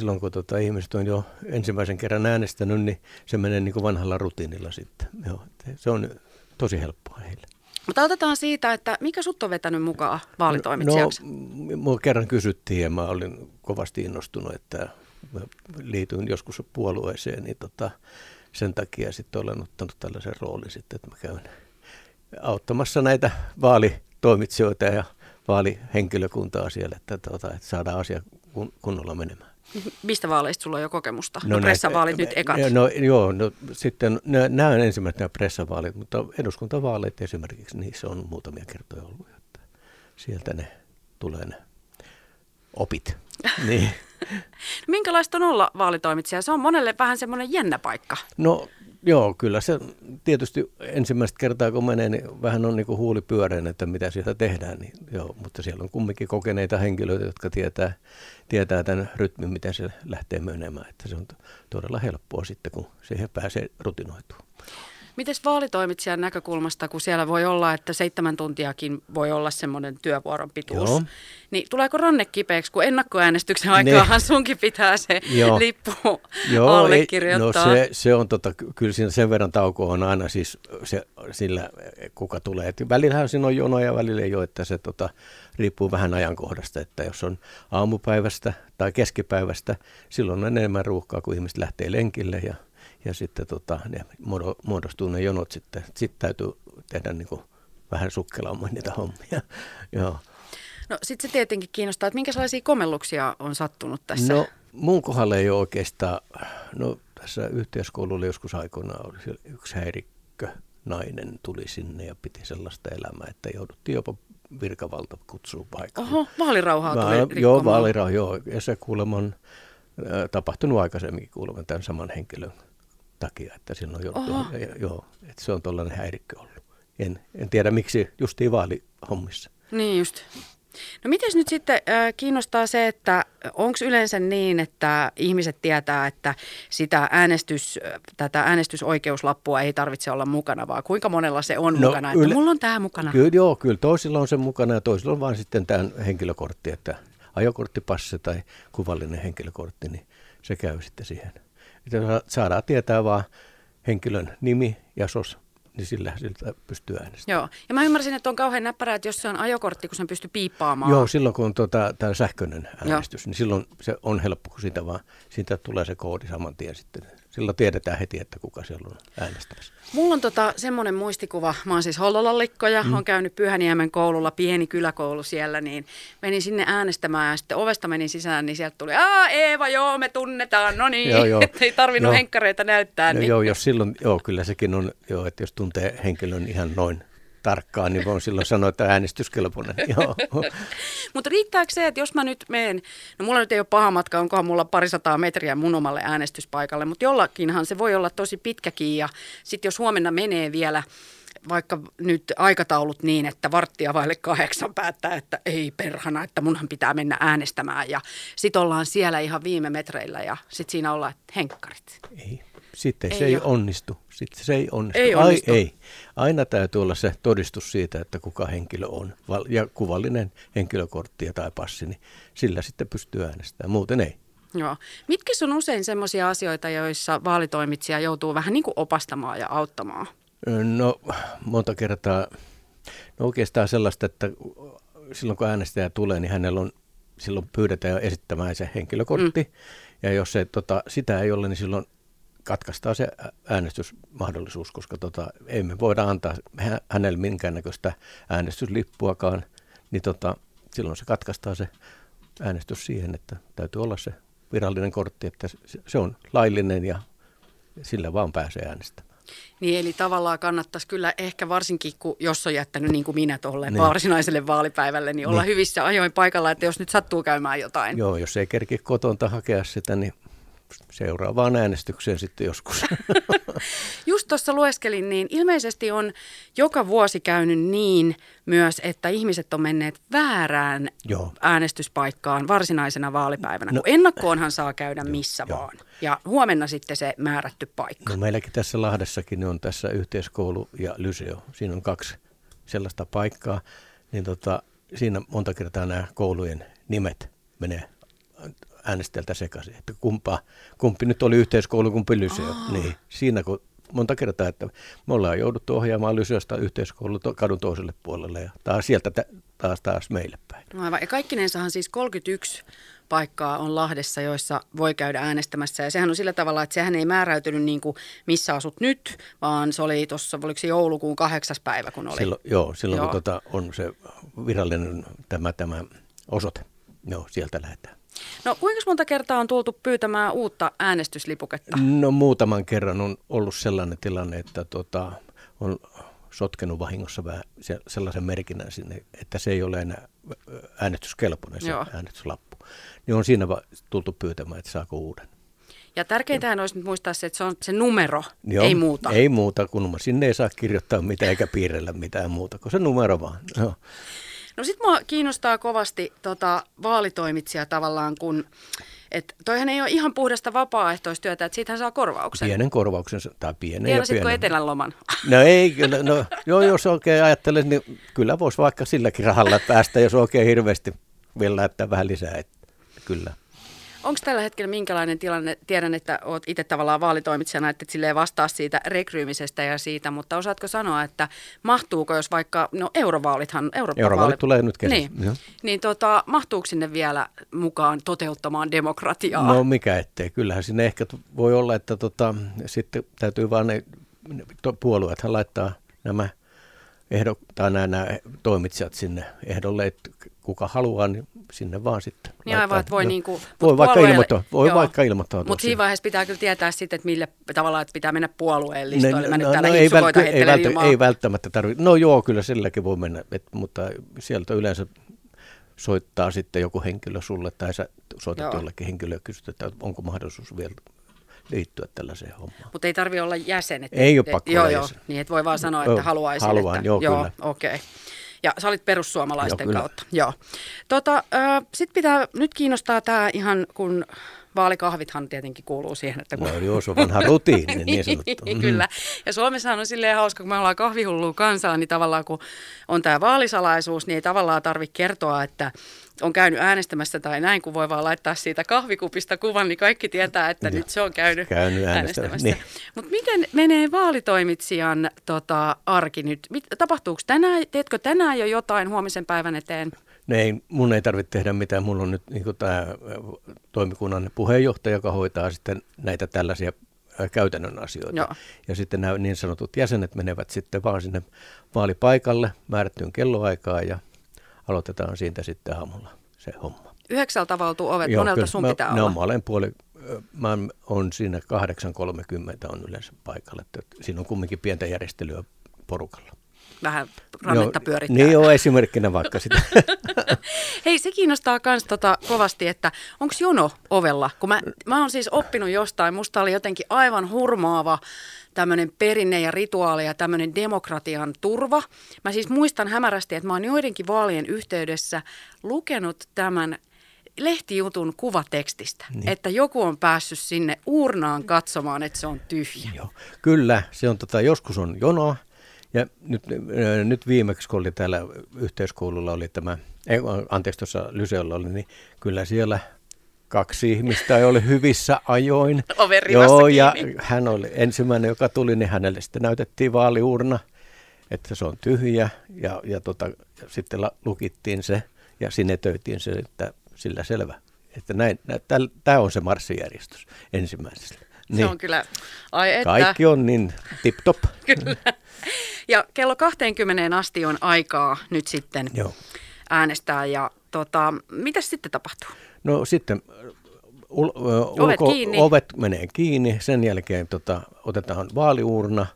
silloin kun tota, ihmiset on jo ensimmäisen kerran äänestänyt, niin se menee niin kuin vanhalla rutiinilla sitten. Joo, se on tosi helppoa heille. Mutta otetaan siitä, että mikä sut on vetänyt mukaan vaalitoimitsijaksi? No, mua kerran kysyttiin ja mä olin kovasti innostunut, että mä liityin joskus puolueeseen, niin tota, sen takia sitten olen ottanut tällaisen roolin sitten, että mä käyn auttamassa näitä vaalitoimitsijoita ja vaalihenkilökuntaa siellä, että, tota, että saadaan asia kunnolla menemään. Mistä vaaleista sulla on jo kokemusta? No, no pressavaalit nyt ekat. No joo, no, sitten nämä on ensimmäiset nämä pressavaalit, mutta eduskuntavaalit esimerkiksi, niissä on muutamia kertoja ollut, että sieltä ne tulee ne opit. niin. Minkälaista on olla vaalitoimitsija? Se on monelle vähän semmoinen jännä paikka. No Joo, kyllä se tietysti ensimmäistä kertaa kun menee, niin vähän on niin huuli pyöreän, että mitä sieltä tehdään. Niin joo, mutta siellä on kumminkin kokeneita henkilöitä, jotka tietää, tietää tämän rytmin, miten se lähtee menemään. Että se on todella helppoa sitten, kun siihen pääsee rutinoitumaan. Miten vaalitoimitsijan näkökulmasta, kun siellä voi olla, että seitsemän tuntiakin voi olla semmoinen työvuoron pituus, Joo. niin tuleeko ranne kipeäksi, kun ennakkoäänestyksen aikaahan sunkin pitää se Joo. lippu Joo, allekirjoittaa? no se, se on tota, kyllä siinä sen verran tauko on aina siis se, sillä, kuka tulee. Et välillähän siinä on jono ja välillä ei ole, että se tota, riippuu vähän ajankohdasta, että jos on aamupäivästä tai keskipäivästä, silloin on enemmän ruuhkaa, kun ihmiset lähtee lenkille ja ja sitten tota, ne muodostuu ne jonot sitten. Sitten täytyy tehdä niin kuin vähän sukkelammin niitä hommia. Joo. No sitten se tietenkin kiinnostaa, että minkälaisia komelluksia on sattunut tässä? No mun kohdalla ei ole oikeastaan, no tässä yhteiskoululla joskus aikoinaan oli yksi häirikkö nainen tuli sinne ja piti sellaista elämää, että jouduttiin jopa virkavalta kutsuu paikalle. Oho, vaalirauhaa tuli Va- Joo, vaalirauha, joo. Ja se kuulemma on äh, tapahtunut aikaisemminkin kuulemma tämän saman henkilön takia, että silloin joutuu, joo, että se on tuollainen häirikkö ollut. En, en tiedä miksi justiin vaalihommissa. Niin just. No miten nyt sitten äh, kiinnostaa se, että onko yleensä niin, että ihmiset tietää, että sitä äänestys, tätä äänestysoikeuslappua ei tarvitse olla mukana, vaan kuinka monella se on no, mukana, että yle- mulla on tämä mukana? Kyllä, joo, kyllä toisilla on se mukana ja toisilla on vain sitten tämä henkilökortti, että ajokorttipassi tai kuvallinen henkilökortti, niin se käy sitten siihen että saadaan tietää vaan henkilön nimi ja sos, niin sillä siltä pystyy äänestämään. Joo, ja mä ymmärsin, että on kauhean näppärää, että jos se on ajokortti, kun sen pystyy piippaamaan. Joo, silloin kun on tota, tämä sähköinen äänestys, Joo. niin silloin se on helppo, kun siitä vaan, siitä tulee se koodi saman tien sitten silloin tiedetään heti, että kuka siellä on äänestämässä. Mulla on tota, semmoinen muistikuva, mä oon siis Hollolallikko ja mm. on käynyt Pyhäniemen koululla, pieni kyläkoulu siellä, niin menin sinne äänestämään ja sitten ovesta menin sisään, niin sieltä tuli, aa Eeva, joo, me tunnetaan, no niin, ettei tarvinnut joo. henkkareita näyttää. No, niin. Joo, jos silloin, joo, kyllä sekin on, joo, että jos tuntee henkilön ihan noin tarkkaan, niin voin silloin sanoa, että äänestyskelpoinen. Mutta riittääkö se, että jos mä nyt menen, no mulla nyt ei ole paha matka, onkohan mulla parisataa metriä mun omalle äänestyspaikalle, mutta jollakinhan se voi olla tosi pitkäkin ja sitten jos huomenna menee vielä vaikka nyt aikataulut niin, että varttia vaille kahdeksan päättää, että ei perhana, että munhan pitää mennä äänestämään ja sitten ollaan siellä ihan viime metreillä ja sitten siinä ollaan, että henkkarit. Ei, sitten ei se ole. ei onnistu. Sitten se ei onnistu. Ei onnistu. Ai, ei. Aina täytyy olla se todistus siitä, että kuka henkilö on. Ja kuvallinen henkilökortti tai passi, niin sillä sitten pystyy äänestämään. Muuten ei. Joo. Mitkä on usein sellaisia asioita, joissa vaalitoimitsija joutuu vähän niin kuin opastamaan ja auttamaan? No monta kertaa, no oikeastaan sellaista, että silloin kun äänestäjä tulee, niin hänellä on, silloin pyydetään esittämään se henkilökortti. Mm. Ja jos se, tota, sitä ei ole, niin silloin katkaistaan se äänestysmahdollisuus, koska tota, ei me voida antaa hänelle minkäännäköistä äänestyslippuakaan, niin tota, silloin se katkaistaan se äänestys siihen, että täytyy olla se virallinen kortti, että se on laillinen ja sillä vaan pääsee äänestämään. Niin eli tavallaan kannattaisi kyllä ehkä varsinkin, kun jos on jättänyt niin kuin minä tuolle niin. varsinaiselle vaalipäivälle, niin olla niin. hyvissä ajoin paikalla, että jos nyt sattuu käymään jotain. Joo, jos ei kerki kotonta hakea sitä, niin seuraavaan äänestykseen sitten joskus. Just tuossa lueskelin, niin ilmeisesti on joka vuosi käynyt niin myös, että ihmiset on menneet väärään Joo. äänestyspaikkaan varsinaisena vaalipäivänä, no, kun ennakkoonhan saa käydä missä jo. vaan. Ja huomenna sitten se määrätty paikka. No meilläkin tässä Lahdessakin on tässä yhteiskoulu ja lyseo. Siinä on kaksi sellaista paikkaa. Niin tota, siinä monta kertaa nämä koulujen nimet menee äänestäjältä sekaisin, että kumpa, kumpi nyt oli yhteiskoulu, kumpi lyseo. Oh. Niin, siinä kun monta kertaa, että me ollaan jouduttu ohjaamaan Lyseosta yhteiskoulu kadun toiselle puolelle ja taas sieltä taas taas meille päin. No aivan. Ja kaikkinensahan siis 31 paikkaa on Lahdessa, joissa voi käydä äänestämässä. Ja sehän on sillä tavalla, että sehän ei määräytynyt niin kuin missä asut nyt, vaan se oli tuossa, oliko se joulukuun kahdeksas päivä, kun oli. Silloin, joo, silloin joo. kun tota, on se virallinen tämä, tämä osoite. Joo, sieltä lähdetään. No kuinka monta kertaa on tultu pyytämään uutta äänestyslipuketta? No muutaman kerran on ollut sellainen tilanne, että tota, on sotkenut vahingossa vähän sellaisen merkinnän sinne, että se ei ole enää äänestyskelpoinen se Joo. äänestyslappu. Niin on siinä tultu pyytämään, että saako uuden. Ja tärkeintähän olisi nyt muistaa se, että se on se numero, Joo, ei muuta. Ei muuta, kun sinne ei saa kirjoittaa mitään eikä piirrellä mitään muuta, kun se numero vaan. Joo. No sitten mua kiinnostaa kovasti tota, vaalitoimitsija tavallaan, kun et toihan ei ole ihan puhdasta vapaaehtoistyötä, että siitähän saa korvauksen. Pienen korvauksen tai pienen Tienasitko ja pienen. etelän loman? No ei, kyllä, no, joo, jos oikein ajattelee, niin kyllä voisi vaikka silläkin rahalla päästä, jos oikein hirveästi vielä laittaa vähän lisää, että kyllä. Onko tällä hetkellä minkälainen tilanne? Tiedän, että olet itse tavallaan vaalitoimitsijana, että silleen vastaa siitä rekryymisestä ja siitä, mutta osaatko sanoa, että mahtuuko, jos vaikka, no eurovaalithan, Eurooppa Eurovaalit tulee nyt kesässä. Niin, niin tota, mahtuuko sinne vielä mukaan toteuttamaan demokratiaa? No mikä ettei, kyllähän sinne ehkä voi olla, että tota, sitten täytyy vaan ne, ne puolueethan laittaa nämä ehdok, tai nämä, nämä toimitsijat sinne ehdolle, että kuka haluaa, niin sinne vaan sitten. Niin aivan, että voi, no, niin kuin, voi, vaikka, ilmoittaa, voi joo, vaikka ilmoittaa. Mutta siinä vaiheessa pitää kyllä tietää sitten, että mille tavalla että pitää mennä puolueen listoille. Ne, no, no, ei, välttä, ei, välttä, ei välttämättä tarvitse. No joo, kyllä silläkin voi mennä, et, mutta sieltä yleensä soittaa sitten joku henkilö sulle tai sä soitat joo. jollekin henkilöä ja kysyt, että onko mahdollisuus vielä liittyä tällaiseen hommaan. Mutta ei tarvitse olla jäsen. Että, ei ole pakko joo, olla joo, jäsen. Niin, että voi vaan sanoa, että haluaisin. Haluan, että, joo, joo kyllä. okei. Okay. Ja sä olit perussuomalaisten joo, kautta. Joo. Tota, äh, Sitten pitää, nyt kiinnostaa tämä ihan kun vaalikahvithan tietenkin kuuluu siihen, että kun... No joo, se on vanha rutiini niin sanottu. mm. Kyllä. Ja Suomessahan on silleen hauska, kun me ollaan kahvihullua kansaa, niin tavallaan kun on tämä vaalisalaisuus, niin ei tavallaan tarvitse kertoa, että on käynyt äänestämässä tai näin, kun voi vaan laittaa siitä kahvikupista kuvan, niin kaikki tietää, että nyt se on käynyt, käynyt äänestämässä. Niin. Mutta miten menee vaalitoimitsijan tota, arki nyt? Mit, tapahtuuko tänään, teetkö tänään jo jotain huomisen päivän eteen? Ne ei, mun ei tarvitse tehdä mitään. Mulla on nyt niin tämä toimikunnan puheenjohtaja, joka hoitaa sitten näitä tällaisia käytännön asioita. Joo. Ja sitten nämä niin sanotut jäsenet menevät sitten vaan sinne vaalipaikalle määrättyyn kelloaikaan ja aloitetaan siitä sitten aamulla se homma. Yhdeksältä avautuu ovet, Joo, monelta kyllä, sun mä, pitää no, olla? mä olen puoli, mä on siinä 8.30 on yleensä paikalla, että siinä on kumminkin pientä järjestelyä porukalla vähän rannetta pyörittää. Niin joo, esimerkkinä vaikka sitä. Hei, se kiinnostaa myös tota kovasti, että onko jono ovella? Kun mä, mä oon siis oppinut jostain, musta oli jotenkin aivan hurmaava tämmöinen perinne ja rituaali ja tämmöinen demokratian turva. Mä siis muistan hämärästi, että mä oon joidenkin vaalien yhteydessä lukenut tämän lehtijutun kuvatekstistä, niin. että joku on päässyt sinne uurnaan katsomaan, että se on tyhjä. Joo. Kyllä, se on tota, joskus on jonoa ja nyt, nyt viimeksi, kun oli täällä yhteiskoululla oli tämä, ei, anteeksi tuossa Lyseolla oli, niin kyllä siellä kaksi ihmistä oli hyvissä ajoin. Joo, ja hän oli ensimmäinen, joka tuli, niin hänelle sitten näytettiin vaaliurna, että se on tyhjä, ja, ja, tota, sitten lukittiin se, ja sinne töytiin se, että sillä selvä. Että näin, tämä on se marssijärjestys ensimmäisenä. Niin. Se on kyllä, ai että. Kaikki on niin tip-top. kyllä. Ja kello 20 asti on aikaa nyt sitten Joo. äänestää. Ja tota, mitä sitten tapahtuu? No sitten ul, ovet, ulko, kiinni. ovet menee kiinni, sen jälkeen tota, otetaan vaaliurna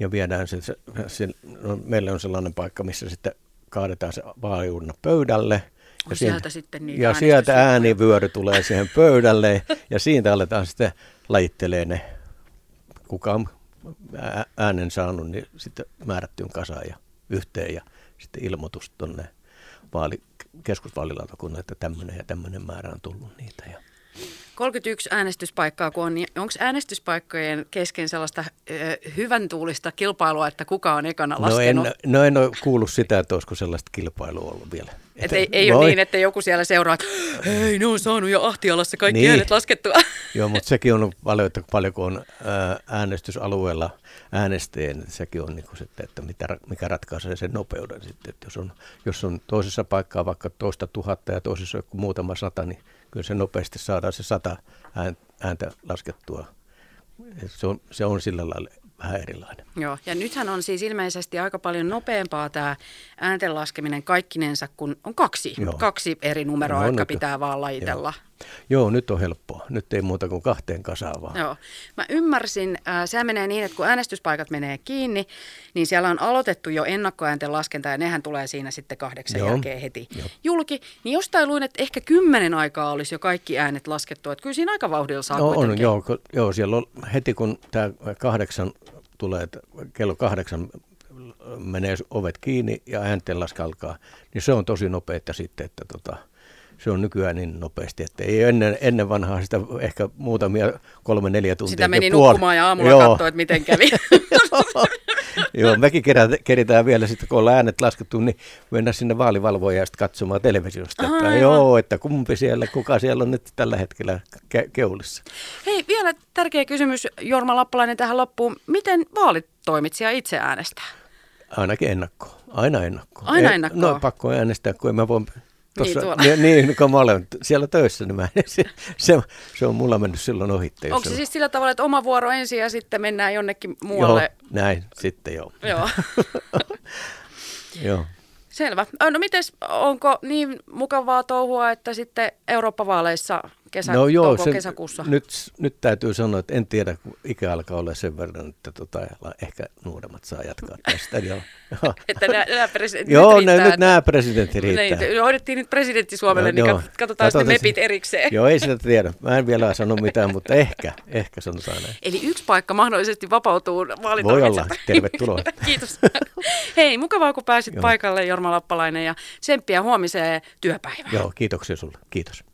ja viedään se, se, se no, meillä on sellainen paikka, missä sitten kaadetaan se vaaliurna pöydälle. Ja sieltä, sitten niitä ja sieltä äänivyöry tulee siihen pöydälle ja siitä aletaan sitten lajittelee ne, kuka on äänen saanut, niin sitten määrättyyn kasaan ja yhteen ja sitten ilmoitus tuonne vaali, keskusvaalilautakunnalle, että tämmöinen ja tämmöinen määrä on tullut niitä. Ja 31 äänestyspaikkaa kun on, niin onko äänestyspaikkojen kesken sellaista ö, hyvän tuulista kilpailua, että kuka on ekana laskenut? No en, no en ole kuullut sitä, että olisiko sellaista kilpailua ollut vielä. Et ei, ei ole niin, että joku siellä seuraa, että hei, ne on saanut jo Ahtialassa kaikki niin. äänet laskettua. Joo, mutta sekin on paljon, että paljonko on äänestysalueella äänestäjien, että sekin on niin kuin sitten, että mitä, mikä ratkaisee sen nopeuden sitten. Että jos, on, jos on toisessa paikkaa vaikka toista tuhatta ja toisessa joku muutama sata, niin kyllä se nopeasti saadaan se sata ääntä laskettua. Se on, se on sillä lailla vähän erilainen. Joo, ja nythän on siis ilmeisesti aika paljon nopeampaa tämä äänten laskeminen kaikkinensa, kun on kaksi, Joo. kaksi eri numeroa, no, jotka pitää vaan lajitella. Joo. Joo, nyt on helppoa. Nyt ei muuta kuin kahteen kasaan vaan. Joo. Mä ymmärsin, äh, se menee niin, että kun äänestyspaikat menee kiinni, niin siellä on aloitettu jo ennakkoäänten laskenta ja nehän tulee siinä sitten kahdeksan Joo. jälkeen heti Joo. julki. Niin jostain luin, että ehkä kymmenen aikaa olisi jo kaikki äänet laskettu. Että kyllä siinä aika vauhdilla saa no, on, joo, joo, siellä on heti kun tämä kahdeksan tulee, kello kahdeksan menee ovet kiinni ja äänten alkaa, niin se on tosi nopeita sitten, että tota, se on nykyään niin nopeasti, että ei ennen, ennen vanhaa sitä ehkä muutamia kolme, neljä tuntia. Sitä meni puoli. nukkumaan ja aamulla katsoi, että miten kävi. Joo, mekin kerätään, keritään vielä sitten, kun ollaan äänet laskettu, niin mennään sinne vaalivalvoja ja sitten katsomaan televisiosta. Aha, että, joo, että kumpi siellä, kuka siellä on nyt tällä hetkellä ke- keulissa. Hei, vielä tärkeä kysymys Jorma Lappalainen tähän loppuun. Miten vaalitoimitsija itse äänestää? Ainakin ennakkoon. Aina ennakkoon. Aina ennakkoon? No pakko äänestää, kun en mä voi Tossa, niin, niin, niin, kun mä olen siellä töissä, niin mä, se, se, se on mulla mennyt silloin ohitte. Onko se siis sillä tavalla, että oma vuoro ensin ja sitten mennään jonnekin muualle? Joo, näin, sitten joo. Joo. joo. Selvä. No mites, onko niin mukavaa touhua, että sitten Eurooppa-vaaleissa kesä, no joo, se, kesäkuussa? Nyt, nyt täytyy sanoa, että en tiedä, kun ikä alkaa olla sen verran, että tota, ehkä nuoremmat saa jatkaa tästä. joo. että nämä, presidentit Joo, riittää, nyt nämä presidentti riittää. Niin, hoidettiin nyt presidentti Suomelle, no, niin joo. katsotaan, katsotaan sitten mepit erikseen. Joo, ei sitä tiedä. Mä en vielä sano mitään, mutta ehkä, ehkä sanotaan näin. Eli yksi paikka mahdollisesti vapautuu Voi olla, tervetuloa. Kiitos. Hei, mukavaa kun pääsit joo. paikalle Jorma Lappalainen ja tsemppiä huomiseen työpäivään. Joo, kiitoksia sulle. Kiitos.